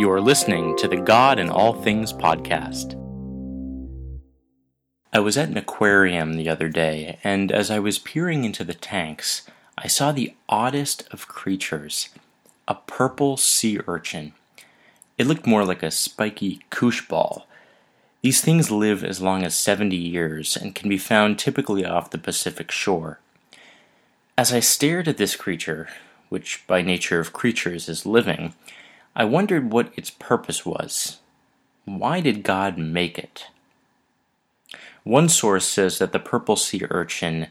You are listening to the God in All Things podcast. I was at an aquarium the other day, and as I was peering into the tanks, I saw the oddest of creatures a purple sea urchin. It looked more like a spiky koosh ball. These things live as long as 70 years and can be found typically off the Pacific shore. As I stared at this creature, which by nature of creatures is living, I wondered what its purpose was. Why did God make it? One source says that the purple sea urchin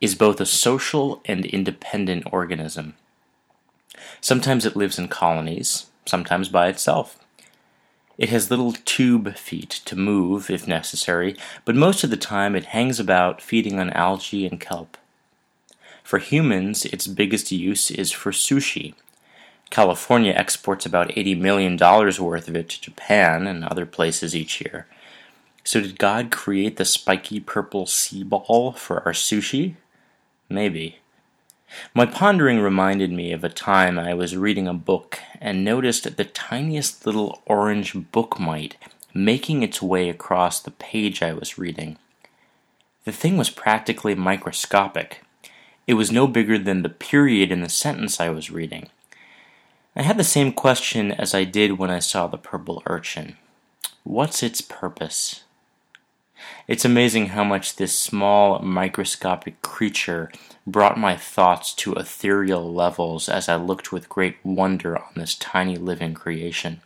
is both a social and independent organism. Sometimes it lives in colonies, sometimes by itself. It has little tube feet to move if necessary, but most of the time it hangs about feeding on algae and kelp. For humans, its biggest use is for sushi. California exports about $80 million worth of it to Japan and other places each year. So, did God create the spiky purple sea ball for our sushi? Maybe. My pondering reminded me of a time I was reading a book and noticed the tiniest little orange book mite making its way across the page I was reading. The thing was practically microscopic. It was no bigger than the period in the sentence I was reading. I had the same question as I did when I saw the purple urchin. What's its purpose? It's amazing how much this small microscopic creature brought my thoughts to ethereal levels as I looked with great wonder on this tiny living creation.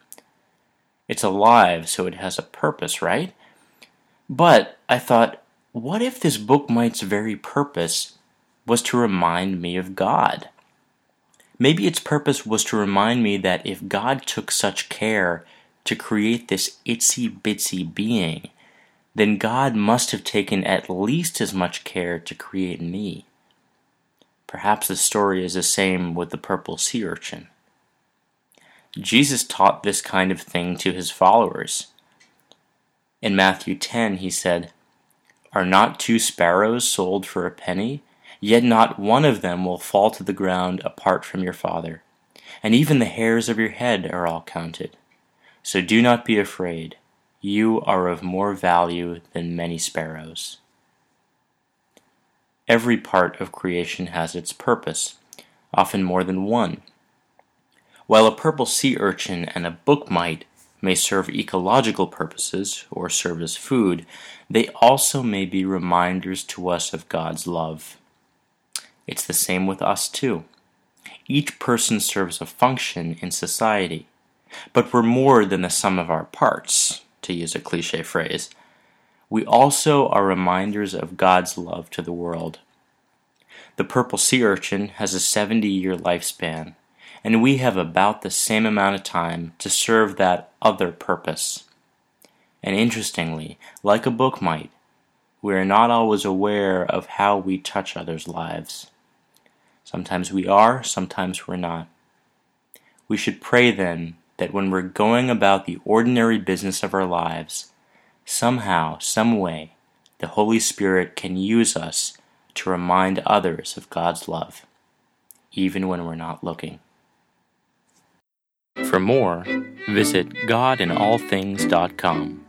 It's alive, so it has a purpose, right? But I thought, what if this book mite's very purpose was to remind me of God? Maybe its purpose was to remind me that if God took such care to create this itsy bitsy being, then God must have taken at least as much care to create me. Perhaps the story is the same with the purple sea urchin. Jesus taught this kind of thing to his followers. In Matthew 10, he said, Are not two sparrows sold for a penny? Yet not one of them will fall to the ground apart from your Father. And even the hairs of your head are all counted. So do not be afraid you are of more value than many sparrows. Every part of creation has its purpose, often more than one. While a purple sea urchin and a book mite may serve ecological purposes or serve as food, they also may be reminders to us of God's love. It's the same with us, too. Each person serves a function in society, but we're more than the sum of our parts to use a cliche phrase, we also are reminders of God's love to the world. The purple sea urchin has a 70 year lifespan, and we have about the same amount of time to serve that other purpose. And interestingly, like a book mite, we are not always aware of how we touch others' lives. Sometimes we are, sometimes we're not. We should pray then that when we're going about the ordinary business of our lives, somehow, some way, the Holy Spirit can use us to remind others of God's love, even when we're not looking. For more, visit godinallthings.com.